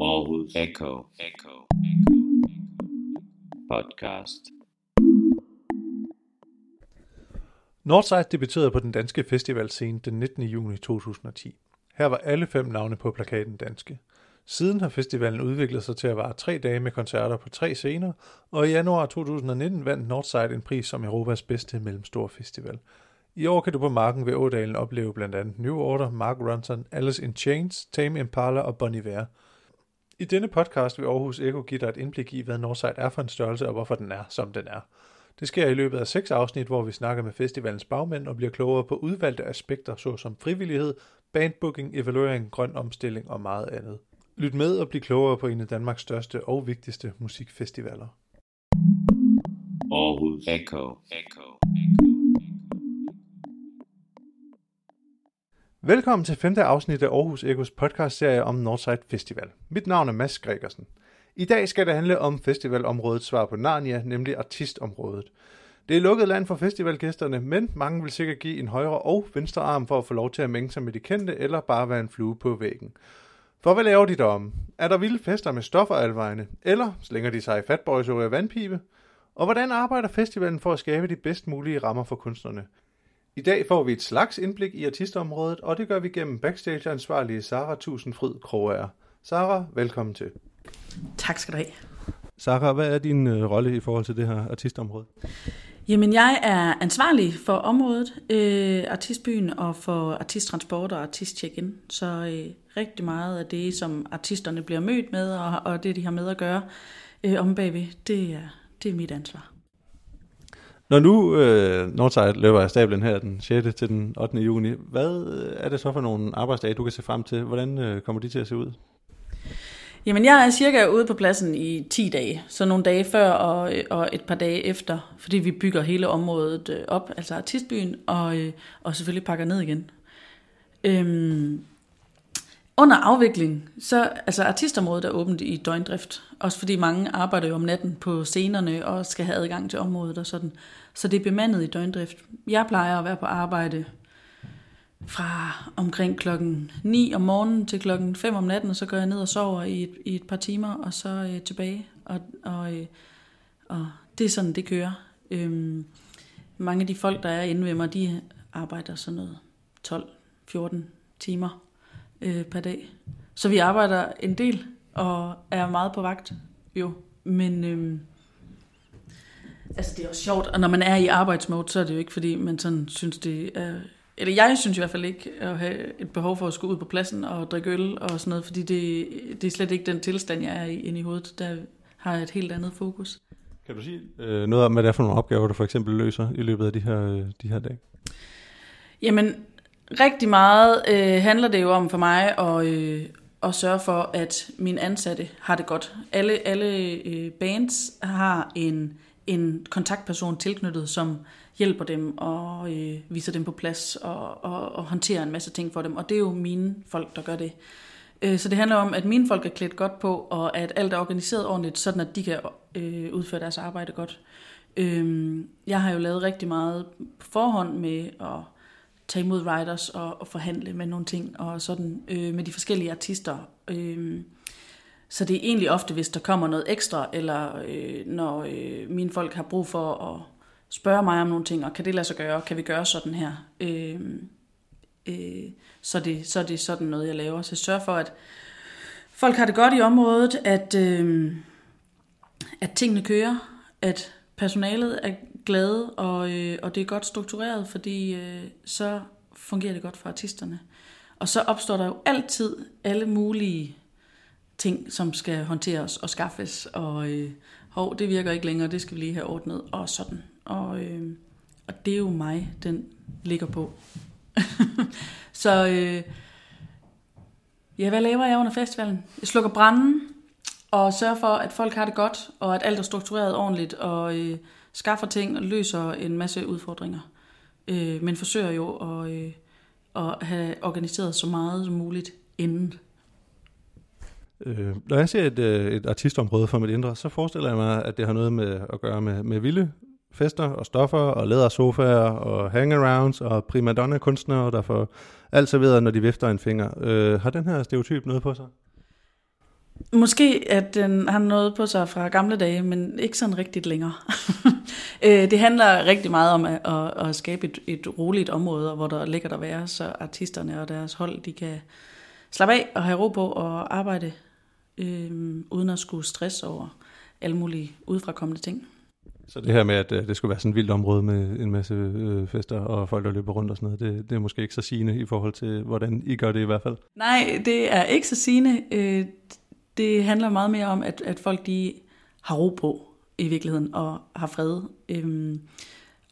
Aarhus Echo. Echo. Echo, Podcast. Northside debuterede på den danske festivalscene den 19. juni 2010. Her var alle fem navne på plakaten danske. Siden har festivalen udviklet sig til at vare tre dage med koncerter på tre scener, og i januar 2019 vandt Northside en pris som Europas bedste mellemstore festival. I år kan du på marken ved Ådalen opleve blandt andet New Order, Mark Ronson, Alice in Chains, Tame Impala og Bon Iver. I denne podcast vil Aarhus Eko give dig et indblik i, hvad Northside er for en størrelse og hvorfor den er, som den er. Det sker i løbet af seks afsnit, hvor vi snakker med festivalens bagmænd og bliver klogere på udvalgte aspekter, såsom frivillighed, bandbooking, evaluering, grøn omstilling og meget andet. Lyt med og bliv klogere på en af Danmarks største og vigtigste musikfestivaler. Aarhus Echo. Echo. Velkommen til femte afsnit af Aarhus Ekos podcastserie om Northside Festival. Mit navn er Mads Gregersen. I dag skal det handle om festivalområdet svar på Narnia, nemlig artistområdet. Det er lukket land for festivalgæsterne, men mange vil sikkert give en højre og venstre arm for at få lov til at mænge sig med de kendte, eller bare være en flue på væggen. For hvad laver de derom? Er der vilde fester med stoffer alvejene? Eller slænger de sig i fatboys over vandpibe? Og hvordan arbejder festivalen for at skabe de bedst mulige rammer for kunstnerne? I dag får vi et slags indblik i artistområdet, og det gør vi gennem backstage-ansvarlige Sara Tusindfryd Kroger. Sara, velkommen til. Tak skal du have. Sara, hvad er din øh, rolle i forhold til det her artistområde? Jamen, jeg er ansvarlig for området, øh, artistbyen og for artisttransport og artistcheck-in. Så øh, rigtig meget af det, som artisterne bliver mødt med, og, og det, de har med at gøre øh, om bagved, det er, det er mit ansvar. Når nu øh, Northside løber af stablen her den 6. til den 8. juni, hvad er det så for nogle arbejdsdage, du kan se frem til? Hvordan øh, kommer de til at se ud? Jamen, jeg er cirka ude på pladsen i 10 dage, så nogle dage før og, og et par dage efter, fordi vi bygger hele området øh, op, altså artistbyen, og, øh, og selvfølgelig pakker ned igen. Øhm, under afvikling, så altså artistområdet er åbent i døgndrift, også fordi mange arbejder jo om natten på scenerne og skal have adgang til området og sådan. Så det er bemandet i døgndrift. Jeg plejer at være på arbejde fra omkring klokken 9 om morgenen til klokken 5 om natten, og så går jeg ned og sover i et, i et par timer, og så øh, tilbage. Og, og, øh, og det er sådan, det kører. Øhm, mange af de folk, der er inde ved mig, de arbejder sådan noget 12-14 timer øh, per dag. Så vi arbejder en del, og er meget på vagt, jo. Men øh, altså, det er også sjovt, og når man er i arbejdsmode, så er det jo ikke, fordi man sådan synes, det er eller jeg synes i hvert fald ikke at have et behov for at skulle ud på pladsen og drikke øl og sådan noget, fordi det, det er slet ikke den tilstand, jeg er i inde i hovedet. Der har jeg et helt andet fokus. Kan du sige øh, noget om, hvad det er for nogle opgaver, du for eksempel løser i løbet af de her, øh, de her dage? Jamen, rigtig meget øh, handler det jo om for mig at, øh, at sørge for, at mine ansatte har det godt. Alle, alle øh, bands har en, en kontaktperson tilknyttet, som hjælper dem og øh, viser dem på plads og, og, og håndterer en masse ting for dem. Og det er jo mine folk, der gør det. Øh, så det handler om, at mine folk er klædt godt på, og at alt er organiseret ordentligt, sådan at de kan øh, udføre deres arbejde godt. Øh, jeg har jo lavet rigtig meget på forhånd med at tage imod writers og, og forhandle med nogle ting, og sådan øh, med de forskellige artister. Øh, så det er egentlig ofte, hvis der kommer noget ekstra, eller øh, når øh, mine folk har brug for at spørge mig om nogle ting, og kan det lade sig gøre, kan vi gøre sådan her? Øh, øh, så, det, så det er det sådan noget, jeg laver. Så sørg for, at folk har det godt i området, at, øh, at tingene kører, at personalet er glade, og, øh, og det er godt struktureret, fordi øh, så fungerer det godt for artisterne. Og så opstår der jo altid alle mulige ting, som skal håndteres og skaffes, og øh, hov, det virker ikke længere, det skal vi lige have ordnet, og sådan. Og, øh, og det er jo mig, den ligger på. så øh, ja, hvad laver jeg under festivalen? Jeg slukker branden, og sørger for, at folk har det godt, og at alt er struktureret ordentligt, og øh, skaffer ting og løser en masse udfordringer. Øh, men forsøger jo at, øh, at have organiseret så meget som muligt inden. Øh, når jeg ser et, øh, et artistområde for mit indre, så forestiller jeg mig, at det har noget med at gøre med, med vilde fester og stoffer og lædersofaer og hangarounds og primadonna-kunstnere, der får alt serveret, når de vifter en finger. Øh, har den her stereotyp noget på sig? Måske at den har noget på sig fra gamle dage, men ikke sådan rigtigt længere. Øh, det handler rigtig meget om at, at, at skabe et, et roligt område, hvor der ligger der være, så artisterne og deres hold de kan slappe af og have ro på og arbejde øh, uden at skulle stress over alle mulige udefrakommende ting. Så det her med, at øh, det skulle være sådan et vildt område med en masse øh, fester og folk, der løber rundt og sådan noget, det, det er måske ikke så sigende i forhold til, hvordan I gør det i hvert fald? Nej, det er ikke så sigende. Øh, det handler meget mere om, at, at folk de har ro på i virkeligheden og har fred. Øhm,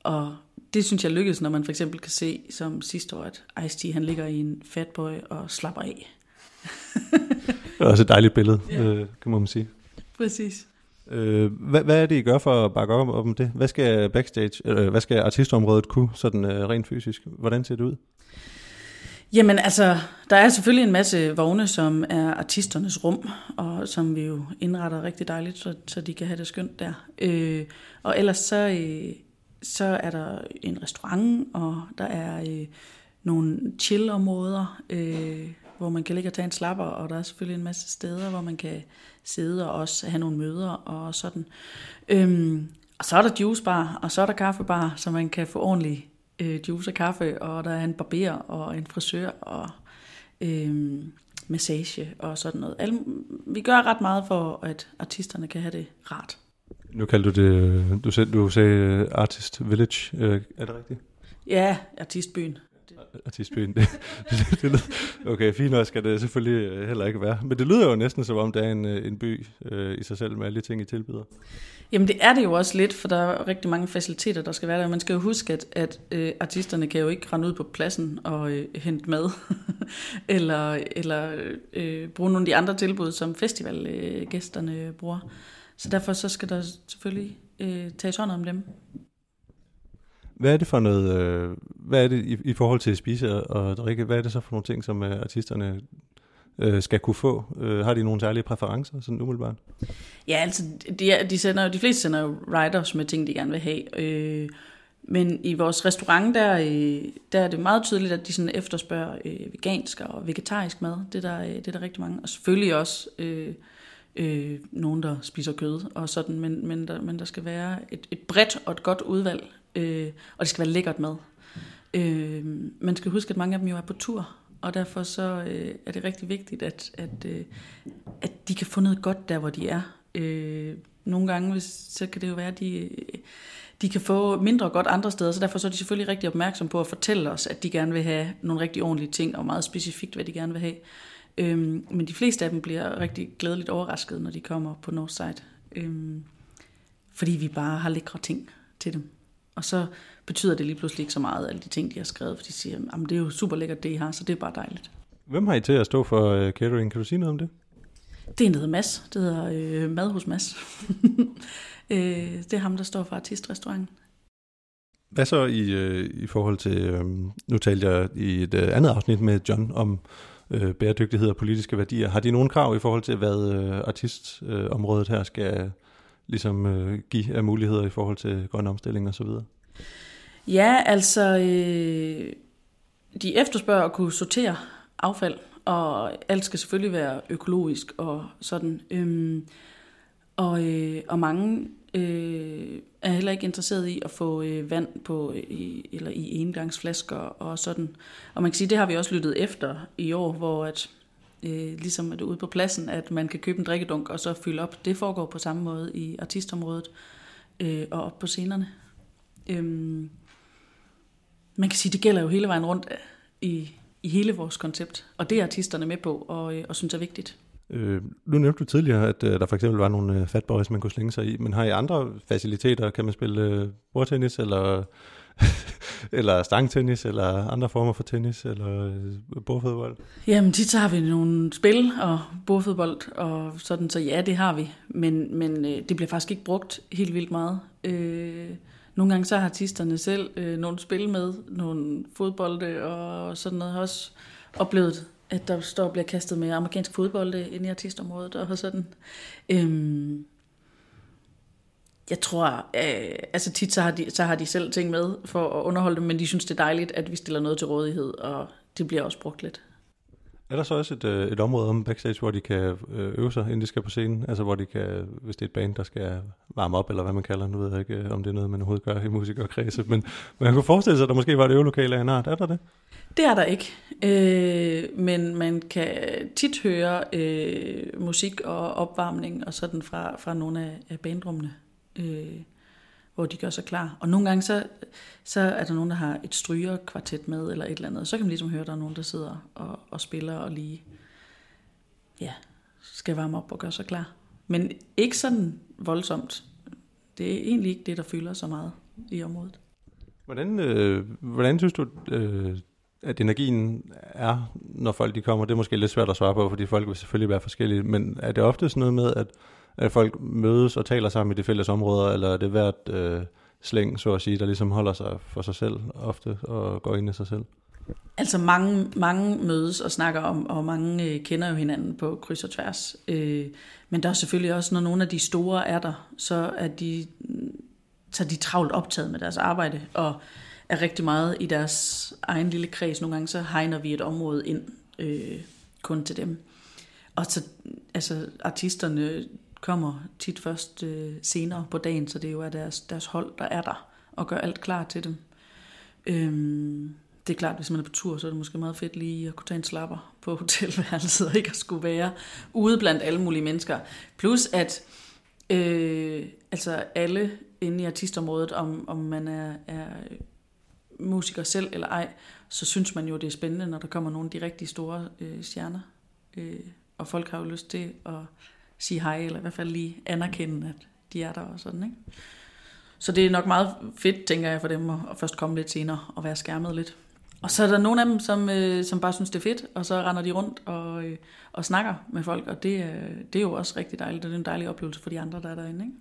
og det synes jeg lykkes, når man for eksempel kan se, som sidste år, at Ice-T han ligger i en fatboy og slapper af. det er også et dejligt billede, ja. øh, kan man sige. Præcis. Øh, hvad, hvad er det, I gør for at bakke op om det? Hvad skal backstage, eller hvad skal artistområdet kunne, sådan øh, rent fysisk? Hvordan ser det ud? Jamen altså, der er selvfølgelig en masse vogne, som er artisternes rum, og som vi jo indretter rigtig dejligt, så, så de kan have det skønt der. Øh, og ellers så, øh, så er der en restaurant, og der er øh, nogle chill-områder, øh, hvor man kan ligge og tage en slapper, og der er selvfølgelig en masse steder, hvor man kan sidde og også have nogle møder og sådan. Øhm, og så er der juicebar, og så er der kaffebar, så man kan få ordentlig øh, juice og kaffe, og der er en barber og en frisør og øh, massage og sådan noget. Alle, vi gør ret meget for, at artisterne kan have det rart. Nu kalder du det, du sagde, du sagde Artist Village, øh, er det rigtigt? Ja, artistbyen artistbyen. Okay, fint nok skal det selvfølgelig øh, heller ikke være. Men det lyder jo næsten som om, det er en, øh, en by øh, i sig selv med alle de ting, I tilbyder. Jamen det er det jo også lidt, for der er rigtig mange faciliteter, der skal være der. Man skal jo huske, at, at øh, artisterne kan jo ikke rende ud på pladsen og øh, hente mad, eller, eller øh, bruge nogle af de andre tilbud, som festivalgæsterne øh, bruger. Så derfor så skal der selvfølgelig øh, tages hånd om dem. Hvad er det for noget, øh, hvad er det i, i forhold til at spise og drikke, hvad er det så for nogle ting, som øh, artisterne øh, skal kunne få? Øh, har de nogle særlige præferencer, sådan umiddelbart? Ja, altså, de, de, sender, de fleste sender jo writers med ting, de gerne vil have. Øh, men i vores restaurant, der, øh, der er det meget tydeligt, at de sådan efterspørger øh, vegansk og vegetarisk mad. Det er der, øh, det er der rigtig mange. Og selvfølgelig også øh, øh, nogen, der spiser kød og sådan. Men, men, der, men der skal være et, et bredt og et godt udvalg øh, og det skal være lækkert mad. Øh, man skal huske, at mange af dem jo er på tur, og derfor så øh, er det rigtig vigtigt, at, at, øh, at de kan få noget godt der, hvor de er. Øh, nogle gange hvis, så kan det jo være, at de, de kan få mindre godt andre steder, så derfor så er de selvfølgelig rigtig opmærksom på at fortælle os, at de gerne vil have nogle rigtig ordentlige ting, og meget specifikt, hvad de gerne vil have. Øhm, men de fleste af dem bliver rigtig glædeligt overrasket, når de kommer på Northside. Øhm, fordi vi bare har lækre ting til dem. Og så betyder det lige pludselig ikke så meget, alle de ting, de har skrevet, for de siger, at det er jo super lækkert, det I har, så det er bare dejligt. Hvem har I til at stå for uh, catering? Kan du sige noget om det? Det er hedder Mads. Det hedder øh, Mad hos Mads. øh, det er ham, der står for artistrestauranten. Hvad så i, øh, i forhold til, øh, nu talte jeg i et øh, andet afsnit med John om øh, bæredygtighed og politiske værdier. Har de nogle krav i forhold til, hvad øh, artistområdet øh, her skal, ligesom øh, give af muligheder i forhold til grøn omstilling osv.? Ja, altså øh, de efterspørger at kunne sortere affald, og alt skal selvfølgelig være økologisk og sådan. Øhm, og, øh, og mange øh, er heller ikke interesseret i at få øh, vand på i, eller i engangsflasker og sådan. Og man kan sige, det har vi også lyttet efter i år, hvor at øh, ligesom at det ude på pladsen, at man kan købe en drikkedunk og så fylde op. Det foregår på samme måde i artistområdet øh, og op på scenerne. Øhm, man kan sige, det gælder jo hele vejen rundt øh, i, i hele vores koncept, og det er artisterne med på og, øh, og synes er vigtigt. Øh, nu nævnte du tidligere, at øh, der for eksempel var nogle øh, fatboys, man kunne slænge sig i, men har I andre faciliteter? Kan man spille øh, bordtennis, eller eller stangtennis, eller andre former for tennis, eller øh, bordfodbold? Jamen, tit tager har vi nogle spil og bordfodbold, og sådan, så ja, det har vi. Men, men øh, det bliver faktisk ikke brugt helt vildt meget. Øh, nogle gange så har artisterne selv øh, nogle spil med, nogle fodbolde og sådan noget. Jeg har også oplevet, at der står og bliver kastet med amerikansk fodbold inde i artistområdet og sådan. Øh, jeg tror, øh, altså tit så har, de, så har de selv ting med for at underholde dem, men de synes, det er dejligt, at vi stiller noget til rådighed, og det bliver også brugt lidt. Er der så også et, øh, et område om backstage, hvor de kan øh, øve sig, inden de skal på scenen? Altså hvor de kan, hvis det er et band, der skal varme op, eller hvad man kalder Nu ved jeg ikke, øh, om det er noget, man overhovedet gør i musikerkredse. Men man kunne forestille sig, at der måske var et øvelokale af en art. Er der det? Det er der ikke. Øh, men man kan tit høre øh, musik og opvarmning og sådan fra, fra nogle af, af bandrummene. Øh, hvor de gør sig klar. Og nogle gange så, så er der nogen, der har et strygerkvartet med, eller et eller andet. Så kan man ligesom høre, at der er nogen, der sidder og, og spiller og lige ja, skal varme op og gøre sig klar. Men ikke sådan voldsomt. Det er egentlig ikke det, der fylder så meget i området. Hvordan, øh, hvordan synes du, øh, at energien er, når folk de kommer? Det er måske lidt svært at svare på, fordi folk vil selvfølgelig være forskellige, men er det ofte sådan noget med, at at folk mødes og taler sammen i de fælles områder, eller er det hvert øh, slæng, så at sige, der ligesom holder sig for sig selv ofte og går ind i sig selv? Altså mange, mange mødes og snakker om, og mange øh, kender jo hinanden på kryds og tværs. Øh, men der er selvfølgelig også, når nogle af de store er der, så er de, så er de travlt optaget med deres arbejde, og er rigtig meget i deres egen lille kreds. Nogle gange så hegner vi et område ind øh, kun til dem. Og så, altså artisterne kommer tit først øh, senere på dagen, så det jo er deres, deres hold, der er der og gør alt klar til dem. Øhm, det er klart, hvis man er på tur, så er det måske meget fedt lige at kunne tage en slapper på hotelværelset og ikke at skulle være ude blandt alle mulige mennesker. Plus at øh, altså alle inde i artistområdet, om, om man er, er musiker selv eller ej, så synes man jo, det er spændende, når der kommer nogle af de rigtig store øh, stjerner. Øh, og folk har jo lyst til at sige hej, eller i hvert fald lige anerkende, at de er der og sådan, ikke? Så det er nok meget fedt, tænker jeg, for dem at, først komme lidt senere og være skærmet lidt. Og så er der nogle af dem, som, øh, som bare synes, det er fedt, og så render de rundt og, øh, og snakker med folk, og det, øh, det er jo også rigtig dejligt, det er en dejlig oplevelse for de andre, der er derinde, ikke?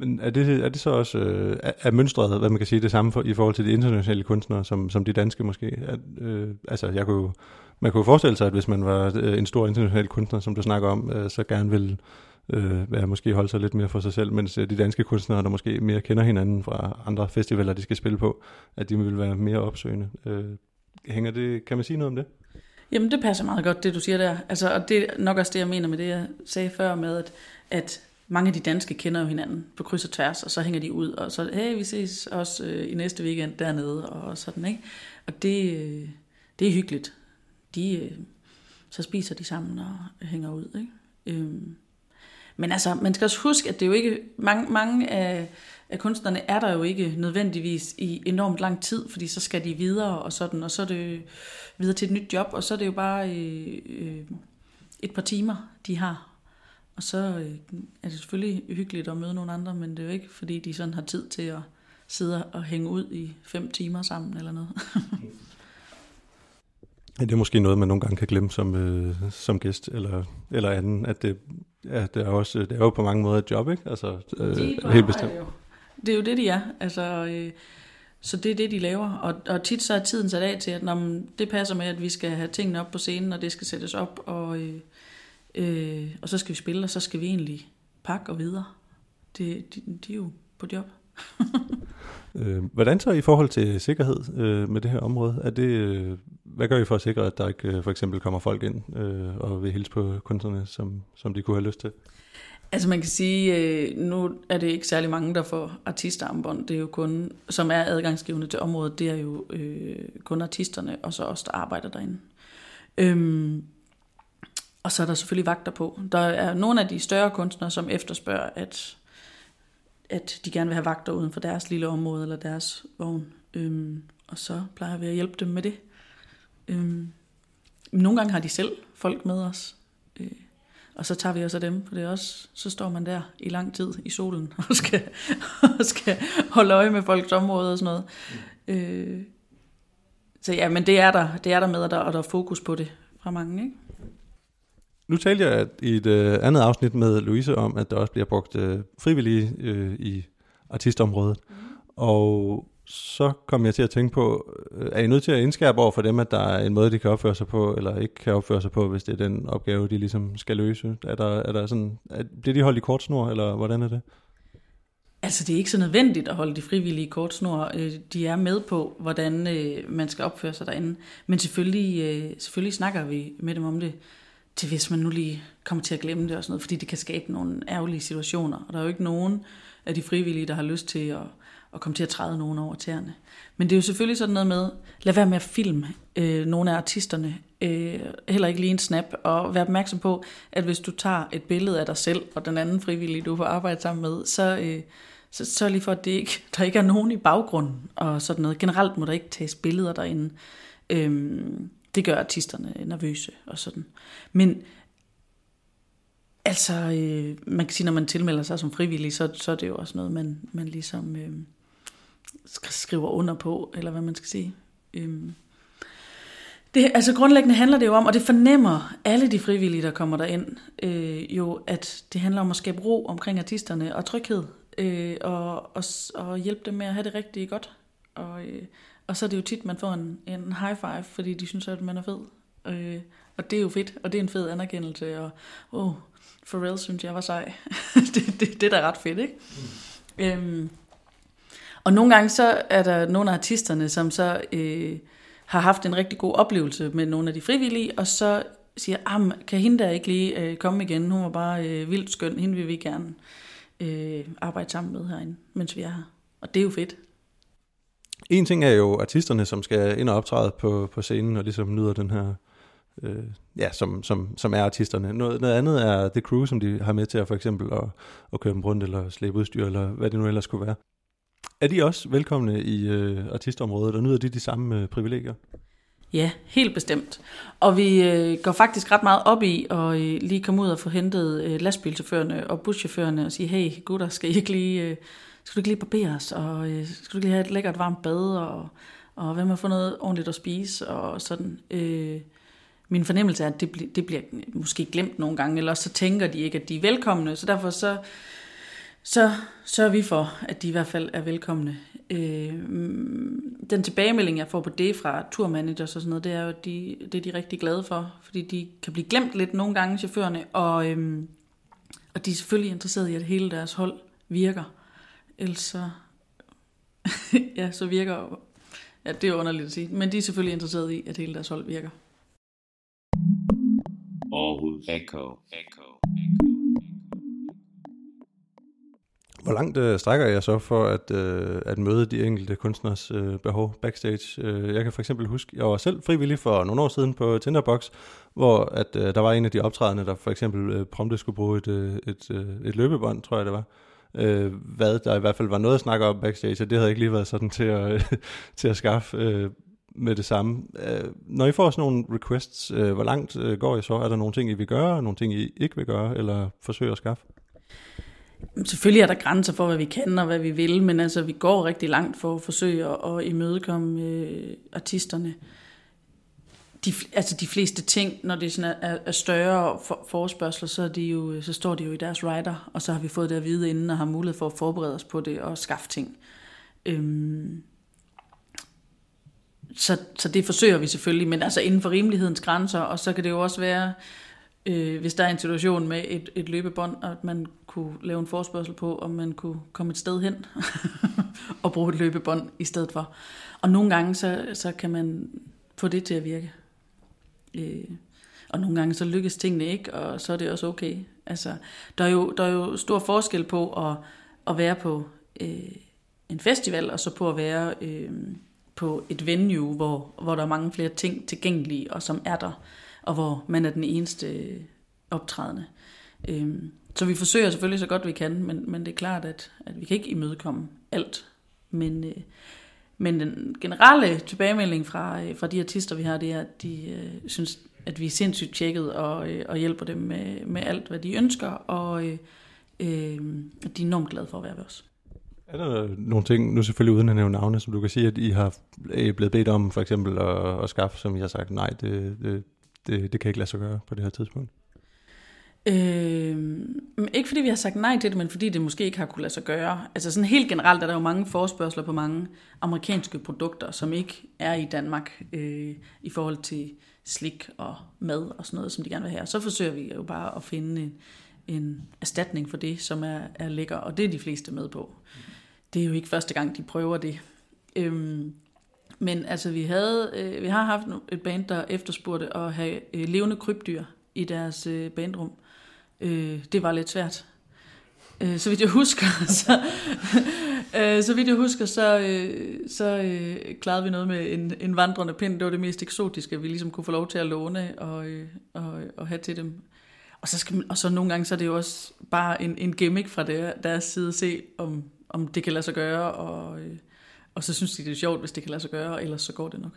Men er det, er det så også øh, er, mønstret, hvad man kan sige, det samme for, i forhold til de internationale kunstnere, som, som de danske måske? At, øh, altså, jeg kunne jo man kunne forestille sig, at hvis man var øh, en stor international kunstner, som du snakker om, øh, så gerne ville øh, være måske holde sig lidt mere for sig selv, mens øh, de danske kunstnere, der måske mere kender hinanden fra andre festivaler, de skal spille på, at de vil være mere opsøgende. Øh, hænger det, kan man sige noget om det? Jamen det passer meget godt, det du siger der. Altså, og det er nok også det, jeg mener med det, jeg sagde før med, at, at mange af de danske kender jo hinanden på kryds og tværs, og så hænger de ud, og så, hey, vi ses også øh, i næste weekend dernede, og sådan, ikke? Og det, øh, det er hyggeligt de, øh, så spiser de sammen og hænger ud. Ikke? Øh. men altså, man skal også huske, at det er jo ikke, mange, mange af, af kunstnerne er der jo ikke nødvendigvis i enormt lang tid, fordi så skal de videre og sådan, og så er det videre til et nyt job, og så er det jo bare øh, øh, et par timer, de har. Og så øh, er det selvfølgelig hyggeligt at møde nogle andre, men det er jo ikke, fordi de sådan har tid til at sidde og hænge ud i fem timer sammen eller noget. Ja, det er måske noget, man nogle gange kan glemme som, øh, som gæst eller, eller anden, at det, ja, det, er også, det er jo på mange måder et job, ikke? Altså, øh, de helt bestemt. Jo. Det er jo det, de er. Altså, øh, så det er det, de laver. Og, og tit så er tiden sat af til, at når det passer med, at vi skal have tingene op på scenen, og det skal sættes op, og, øh, øh, og så skal vi spille, og så skal vi egentlig pakke og videre. Det, de, de er jo på job. øh, hvordan så i forhold til sikkerhed øh, med det her område? Er det, øh, hvad gør I for at sikre, at der ikke øh, for eksempel kommer folk ind øh, og vil hilse på kunstnerne, som, som de kunne have lyst til? Altså man kan sige, øh, nu er det ikke særlig mange, der får artistarmbånd. Det er jo kun, som er adgangsgivende til området, det er jo øh, kun artisterne, og så os, der arbejder derinde. Øhm, og så er der selvfølgelig vagter på. Der er nogle af de større kunstnere, som efterspørger, at, at de gerne vil have vagter uden for deres lille område eller deres vogn. Øhm, og så plejer vi at hjælpe dem med det. Øhm, nogle gange har de selv folk med os, øh, og så tager vi også af dem, for det er også, så står man der i lang tid i solen og skal, og skal holde øje med folks område og sådan noget. Mm. Øh, så ja, men det er der, det er der med, og der, og der er fokus på det fra mange, ikke? Nu talte jeg i et uh, andet afsnit med Louise om, at der også bliver brugt uh, frivillige uh, i artistområdet. Mm. Og så kom jeg til at tænke på, øh, er I nødt til at indskærpe over for dem, at der er en måde, de kan opføre sig på, eller ikke kan opføre sig på, hvis det er den opgave, de ligesom skal løse? Er der, er der sådan, er, bliver de holdt i kort snor, eller hvordan er det? Altså, det er ikke så nødvendigt at holde de frivillige kort snor. Øh, De er med på, hvordan øh, man skal opføre sig derinde. Men selvfølgelig, øh, selvfølgelig snakker vi med dem om det, til hvis man nu lige kommer til at glemme det og sådan noget, fordi det kan skabe nogle ærgerlige situationer. Og der er jo ikke nogen af de frivillige, der har lyst til at, at komme til at træde nogen over tæerne. Men det er jo selvfølgelig sådan noget med, lad være med at filme øh, nogle af artisterne, øh, heller ikke lige en snap, og vær opmærksom på, at hvis du tager et billede af dig selv og den anden frivillige, du får arbejde sammen med, så, øh, så sørg lige for, at det ikke, der ikke er nogen i baggrunden og sådan noget. Generelt må der ikke tages billeder derinde. Øh, det gør artisterne nervøse og sådan. Men altså, øh, man kan sige, når man tilmelder sig som frivillig, så, så er det jo også noget, man, man ligesom øh, skriver under på, eller hvad man skal sige. Øh. det, altså grundlæggende handler det jo om, og det fornemmer alle de frivillige, der kommer derind, øh, jo, at det handler om at skabe ro omkring artisterne og tryghed, øh, og, og, og hjælpe dem med at have det rigtig godt. Og, øh, og så er det jo tit, man får en, en high five, fordi de synes, at man er fed. Øh, og det er jo fedt, og det er en fed anerkendelse, og oh, Pharrell synes jeg var sej. det, det, det er da ret fedt, ikke? Mm. Øhm, og nogle gange så er der nogle af artisterne, som så øh, har haft en rigtig god oplevelse med nogle af de frivillige, og så siger, ah, kan hende der ikke lige øh, komme igen? Hun var bare øh, vildt skøn, hende vil vi gerne øh, arbejde sammen med herinde, mens vi er her. Og det er jo fedt. En ting er jo artisterne, som skal ind og optræde på, på scenen og ligesom nyder den her, øh, ja, som, som, som er artisterne. Noget, noget andet er The Crew, som de har med til at for eksempel at, at køre dem rundt eller slæbe udstyr, eller hvad det nu ellers kunne være. Er de også velkomne i øh, artistområdet, og nyder de de samme øh, privilegier? Ja, helt bestemt. Og vi øh, går faktisk ret meget op i at øh, lige komme ud og få hentet øh, lastbilchaufførerne og buschaufførerne og sige, hey gutter, skal I ikke lige, øh, skal du ikke lige barberes, og øh, skal du ikke lige have et lækkert varmt bad, og, og hvad med at få noget ordentligt at spise, og sådan. Øh, min fornemmelse er, at det, bl- det bliver måske glemt nogle gange, eller også så tænker de ikke, at de er velkomne, så derfor så, så sørger vi for, at de i hvert fald er velkomne. Øh, den tilbagemelding, jeg får på det fra turmanagers og sådan noget, det er jo, at de, det er de rigtig glade for, fordi de kan blive glemt lidt nogle gange, chaufførerne, og, øh, og de er selvfølgelig interesserede i, at hele deres hold virker. Ellers så, ja, så virker, ja, det er underligt at sige, men de er selvfølgelig interesserede i, at hele deres hold virker. Aarhus Echo. Echo. Hvor langt øh, strækker jeg så for at, øh, at møde de enkelte kunstners øh, behov backstage? Øh, jeg kan for eksempel huske, jeg var selv frivillig for nogle år siden på Tinderbox, hvor at, øh, der var en af de optrædende, der for eksempel øh, prompte skulle bruge et, øh, et, øh, et løbebånd, tror jeg det var. Øh, hvad der i hvert fald var noget at snakke om backstage, og det havde ikke lige været sådan til at, til at skaffe øh, med det samme. Øh, når I får sådan nogle requests, øh, hvor langt øh, går I så? Er der nogle ting, I vil gøre, nogle ting, I ikke vil gøre, eller forsøger at skaffe? Selvfølgelig er der grænser for, hvad vi kan og hvad vi vil, men altså, vi går rigtig langt for at forsøge at, at imødekomme øh, artisterne. De, altså de fleste ting, når det sådan er, er større for, forespørgsler, så, er de jo, så står de jo i deres rider, og så har vi fået det at vide inden og har mulighed for at forberede os på det og skaffe ting. Øhm, så, så det forsøger vi selvfølgelig, men altså inden for rimelighedens grænser, og så kan det jo også være, øh, hvis der er en situation med et, et løbebånd, at man kunne lave en forspørgsel på, om man kunne komme et sted hen og bruge et løbebånd i stedet for. Og nogle gange, så, så kan man få det til at virke. Øh, og nogle gange, så lykkes tingene ikke, og så er det også okay. Altså, der, er jo, der er jo stor forskel på at, at være på øh, en festival, og så på at være øh, på et venue, hvor, hvor der er mange flere ting tilgængelige, og som er der og hvor man er den eneste øh, optrædende. Øh, så vi forsøger selvfølgelig så godt vi kan, men, men det er klart, at, at vi kan ikke imødekomme alt. Men, øh, men den generelle tilbagemelding fra, øh, fra de artister, vi har, det er, at de øh, synes, at vi er sindssygt tjekket og, øh, og hjælper dem med, med alt, hvad de ønsker, og øh, øh, at de er enormt glade for at være ved os. Er der nogle ting, nu selvfølgelig uden at nævne navne, som du kan sige, at I har øh, blevet bedt om for eksempel at, at skaffe, som I har sagt, nej, det, det, det, det kan ikke lade sig gøre på det her tidspunkt? Øh, ikke fordi vi har sagt nej til det, men fordi det måske ikke har kunne lade sig gøre. Altså sådan helt generelt er der jo mange forspørgseler på mange amerikanske produkter, som ikke er i Danmark øh, i forhold til slik og mad og sådan noget, som de gerne vil have. Og så forsøger vi jo bare at finde en, en erstatning for det, som er, er lækker, og det er de fleste med på. Det er jo ikke første gang, de prøver det. Øhm, men altså, vi, havde, øh, vi har haft et band, der efterspurgte at have øh, levende krybdyr i deres øh, bandrum. Øh, øh, det var lidt svært. Øh, så vidt jeg husker, så, øh, så vidt jeg husker, så, øh, så øh, klarede vi noget med en, en vandrende pind. Det var det mest eksotiske, vi ligesom kunne få lov til at låne og, øh, og, og have til dem. Og så, skal man, og så nogle gange, så er det jo også bare en, en gimmick fra der, deres side at se, om, om det kan lade sig gøre, og, øh, og så synes de, det er sjovt, hvis det kan lade sig gøre, ellers så går det nok.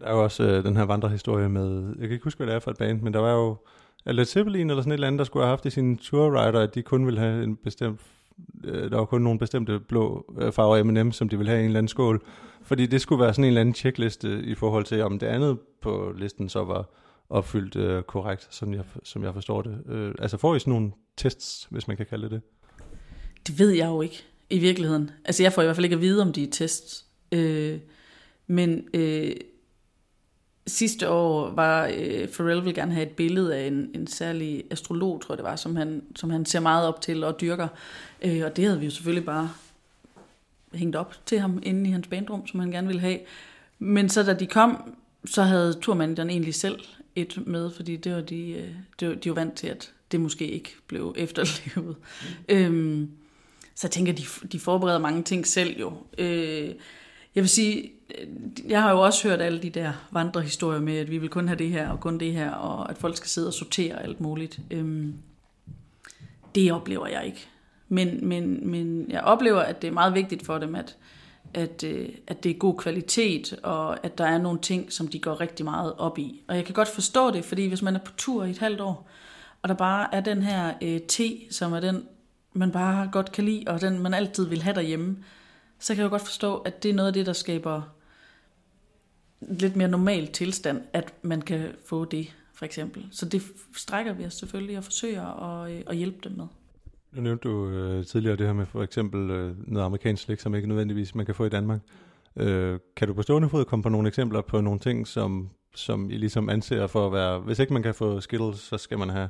Der er jo også øh, den her vandrehistorie med, jeg kan ikke huske, hvad det er for et band, men der var jo Led Zeppelin eller sådan et eller andet, der skulle have haft i sin tourrider, at de kun ville have en bestemt, øh, der var kun nogle bestemte blå øh, farver M&M, som de ville have i en eller anden skål. Fordi det skulle være sådan en eller anden checkliste i forhold til, om det andet på listen så var opfyldt øh, korrekt, som jeg, som jeg forstår det. Øh, altså får I sådan nogle tests, hvis man kan kalde det det? Det ved jeg jo ikke i virkeligheden. Altså jeg får i hvert fald ikke at vide, om de er tests. Øh, men øh, sidste år var øh, Pharrell vil gerne have et billede af en, en særlig astrolog, tror jeg det var, som han, som han ser meget op til og dyrker. Øh, og det havde vi jo selvfølgelig bare hængt op til ham inde i hans bandrum, som han gerne ville have. Men så da de kom, så havde turmanageren egentlig selv et med, fordi det var de, øh, det var, de var vant til, at det måske ikke blev efterlevet. Mm. Øhm, så jeg tænker, de, de forbereder mange ting selv jo. Øh, jeg vil sige, jeg har jo også hørt alle de der vandrehistorier med, at vi vil kun have det her og kun det her, og at folk skal sidde og sortere alt muligt. Øhm, det oplever jeg ikke. Men, men, men jeg oplever, at det er meget vigtigt for dem, at, at, øh, at det er god kvalitet, og at der er nogle ting, som de går rigtig meget op i. Og jeg kan godt forstå det, fordi hvis man er på tur i et halvt år, og der bare er den her øh, te, som er den, man bare godt kan lide, og den man altid vil have derhjemme, så kan jeg jo godt forstå, at det er noget af det, der skaber lidt mere normal tilstand, at man kan få det, for eksempel. Så det strækker vi os selvfølgelig og forsøger at, øh, at hjælpe dem med. Nu nævnte du øh, tidligere det her med for eksempel øh, noget amerikansk slik, som ikke nødvendigvis man kan få i Danmark. Øh, kan du på stående fod komme på nogle eksempler på nogle ting, som, som I ligesom anser for at være, hvis ikke man kan få Skittles, så skal man have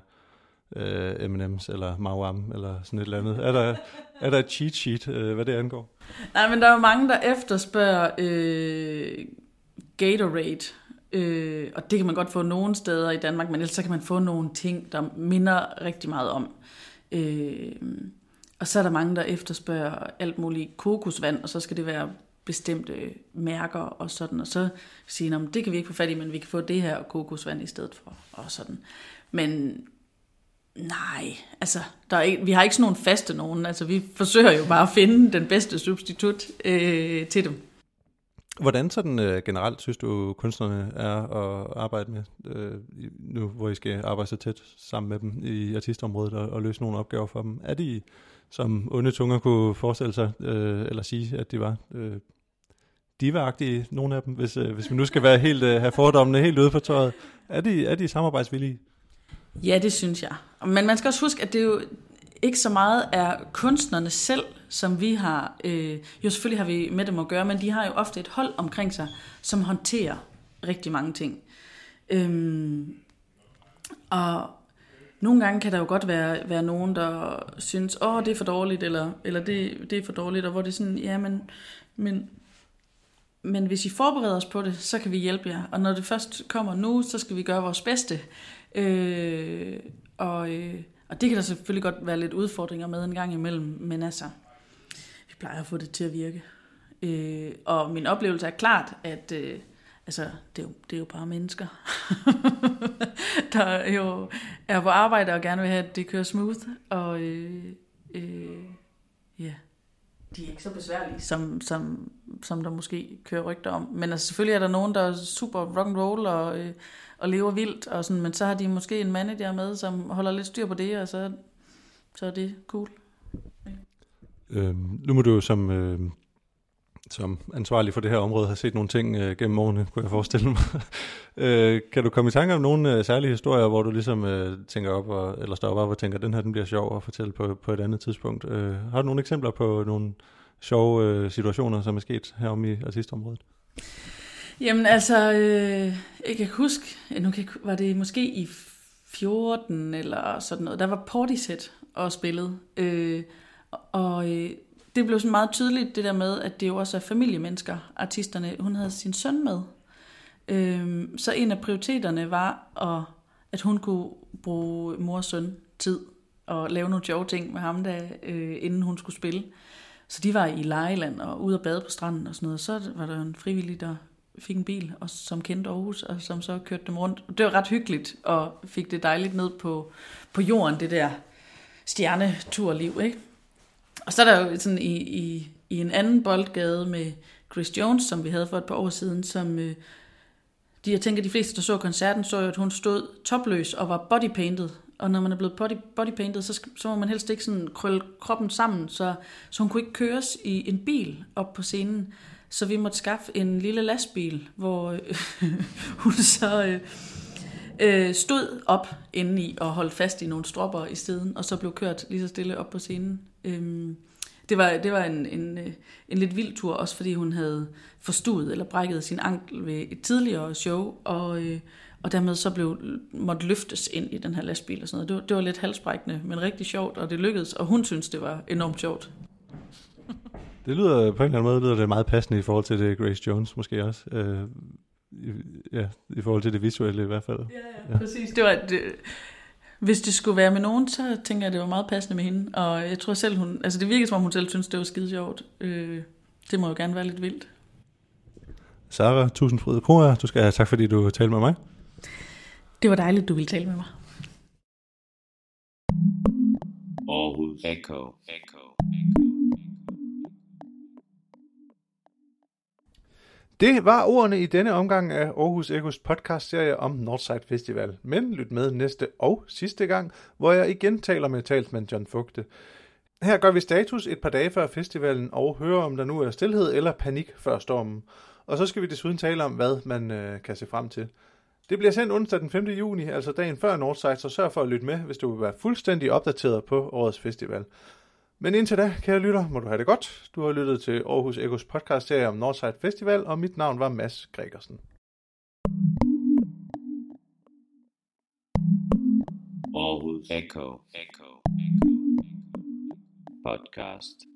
øh, M&M's eller Mauam eller sådan et eller andet. Er der, er der et cheat sheet, øh, hvad det angår? Nej, men der er jo mange, der efterspørger øh, Gatorade. Øh, og det kan man godt få nogle steder i Danmark, men ellers så kan man få nogle ting, der minder rigtig meget om. Øh, og så er der mange, der efterspørger alt muligt kokosvand, og så skal det være bestemte mærker og sådan, og så sige, at det kan vi ikke få fat i, men vi kan få det her kokosvand i stedet for, og sådan. Men nej, altså, der er ikke, vi har ikke sådan nogle faste nogen, altså vi forsøger jo bare at finde den bedste substitut øh, til dem. Hvordan sådan øh, generelt synes du, kunstnerne er at arbejde med, øh, nu hvor I skal arbejde så tæt sammen med dem i artistområdet og, og løse nogle opgaver for dem? Er de, som onde tunger kunne forestille sig, øh, eller sige, at de var øh, divagtige, nogle af dem, hvis, øh, hvis vi nu skal være helt, øh, have fordommene helt ude på tøjet? Er de, er de samarbejdsvillige? Ja, det synes jeg. Men man skal også huske, at det er jo ikke så meget er kunstnerne selv, som vi har, øh, jo selvfølgelig har vi med dem at gøre, men de har jo ofte et hold omkring sig, som håndterer rigtig mange ting. Øhm, og nogle gange kan der jo godt være, være nogen, der synes, åh, oh, det er for dårligt, eller, eller det, det er for dårligt, og hvor det er sådan, ja, men, men, men hvis I forbereder os på det, så kan vi hjælpe jer. Og når det først kommer nu, så skal vi gøre vores bedste. Øh, og, øh, og det kan der selvfølgelig godt være lidt udfordringer med en gang imellem, men altså, vi plejer at få det til at virke. Øh, og min oplevelse er klart, at øh, altså, det, er jo, det er jo bare mennesker, der jo er på arbejde og gerne vil have, at det kører smooth. Og øh, øh, ja, de er ikke så besværlige, som, som, som der måske kører rygter om. Men altså, selvfølgelig er der nogen, der er super rock and roll og, øh, og lever vildt, og sådan, men så har de måske en manager med, som holder lidt styr på det, og så, så er det cool. Øhm, nu må du som, øh, som ansvarlig for det her område har set nogle ting øh, gennem årene, kunne jeg forestille mig. øh, kan du komme i tanke om nogle øh, særlige historier, hvor du ligesom øh, tænker op, og, eller står op og tænker, den her den bliver sjov at fortælle på, på et andet tidspunkt? Øh, har du nogle eksempler på nogle sjove øh, situationer, som er sket herom i artistområdet? Jamen altså, øh, jeg kan huske, nu kan, var det måske i 14 eller sådan noget. Der var Portishead og spillet. Øh, og øh, det blev sådan meget tydeligt, det der med, at det jo også er familiemennesker, artisterne. Hun havde sin søn med. Øhm, så en af prioriteterne var, at, at hun kunne bruge mor og søn tid og lave nogle sjove ting med ham, der, øh, inden hun skulle spille. Så de var i Lejeland og ude og bade på stranden og sådan noget. Så var der en frivillig, der fik en bil, og som kendte Aarhus, og som så kørte dem rundt. Det var ret hyggeligt, og fik det dejligt ned på, på jorden, det der stjerneturliv, ikke? Og så er der jo sådan i, i, i en anden boldgade med Chris Jones, som vi havde for et par år siden, som øh, de, jeg tænker, de fleste, der så koncerten, så jo, at hun stod topløs og var bodypainted. Og når man er blevet body, bodypainted, så, så må man helst ikke sådan krølle kroppen sammen, så, så hun kunne ikke køres i en bil op på scenen. Så vi måtte skaffe en lille lastbil, hvor øh, hun så øh, øh, stod op indeni og holdt fast i nogle stropper i stedet, og så blev kørt lige så stille op på scenen. Øh, det var, det var en, en, øh, en lidt vild tur, også fordi hun havde forstuet eller brækket sin ankel ved et tidligere show, og, øh, og dermed så blev måtte løftes ind i den her lastbil og sådan noget. Det var, det var lidt halsbrækkende, men rigtig sjovt, og det lykkedes, og hun synes det var enormt sjovt. Det lyder på en eller anden måde lyder det meget passende i forhold til det Grace Jones måske også. Øh, i, ja, i forhold til det visuelle i hvert fald. Ja, ja, ja. præcis. Det var, det, hvis det skulle være med nogen, så tænker jeg, det var meget passende med hende. Og jeg tror selv, hun... Altså det virkede som om, hun selv synes, det var skide sjovt. Øh, det må jo gerne være lidt vildt. Sarah, tusind fryd Kroer. Du skal have tak, fordi du talte med mig. Det var dejligt, du ville tale med mig. Aarhus Echo. Echo. Det var ordene i denne omgang af Aarhus Ekos podcast-serie om Northside Festival. Men lyt med næste og sidste gang, hvor jeg igen taler med talsmand John Fugte. Her gør vi status et par dage før festivalen og hører, om der nu er stillhed eller panik før stormen. Og så skal vi desuden tale om, hvad man øh, kan se frem til. Det bliver sendt onsdag den 5. juni, altså dagen før Northside, så sørg for at lytte med, hvis du vil være fuldstændig opdateret på årets festival. Men indtil da, kære lytter, må du have det godt. Du har lyttet til Aarhus Ekos podcast serie om Northside Festival, og mit navn var Mads Gregersen. Aarhus Echo. Echo. Podcast.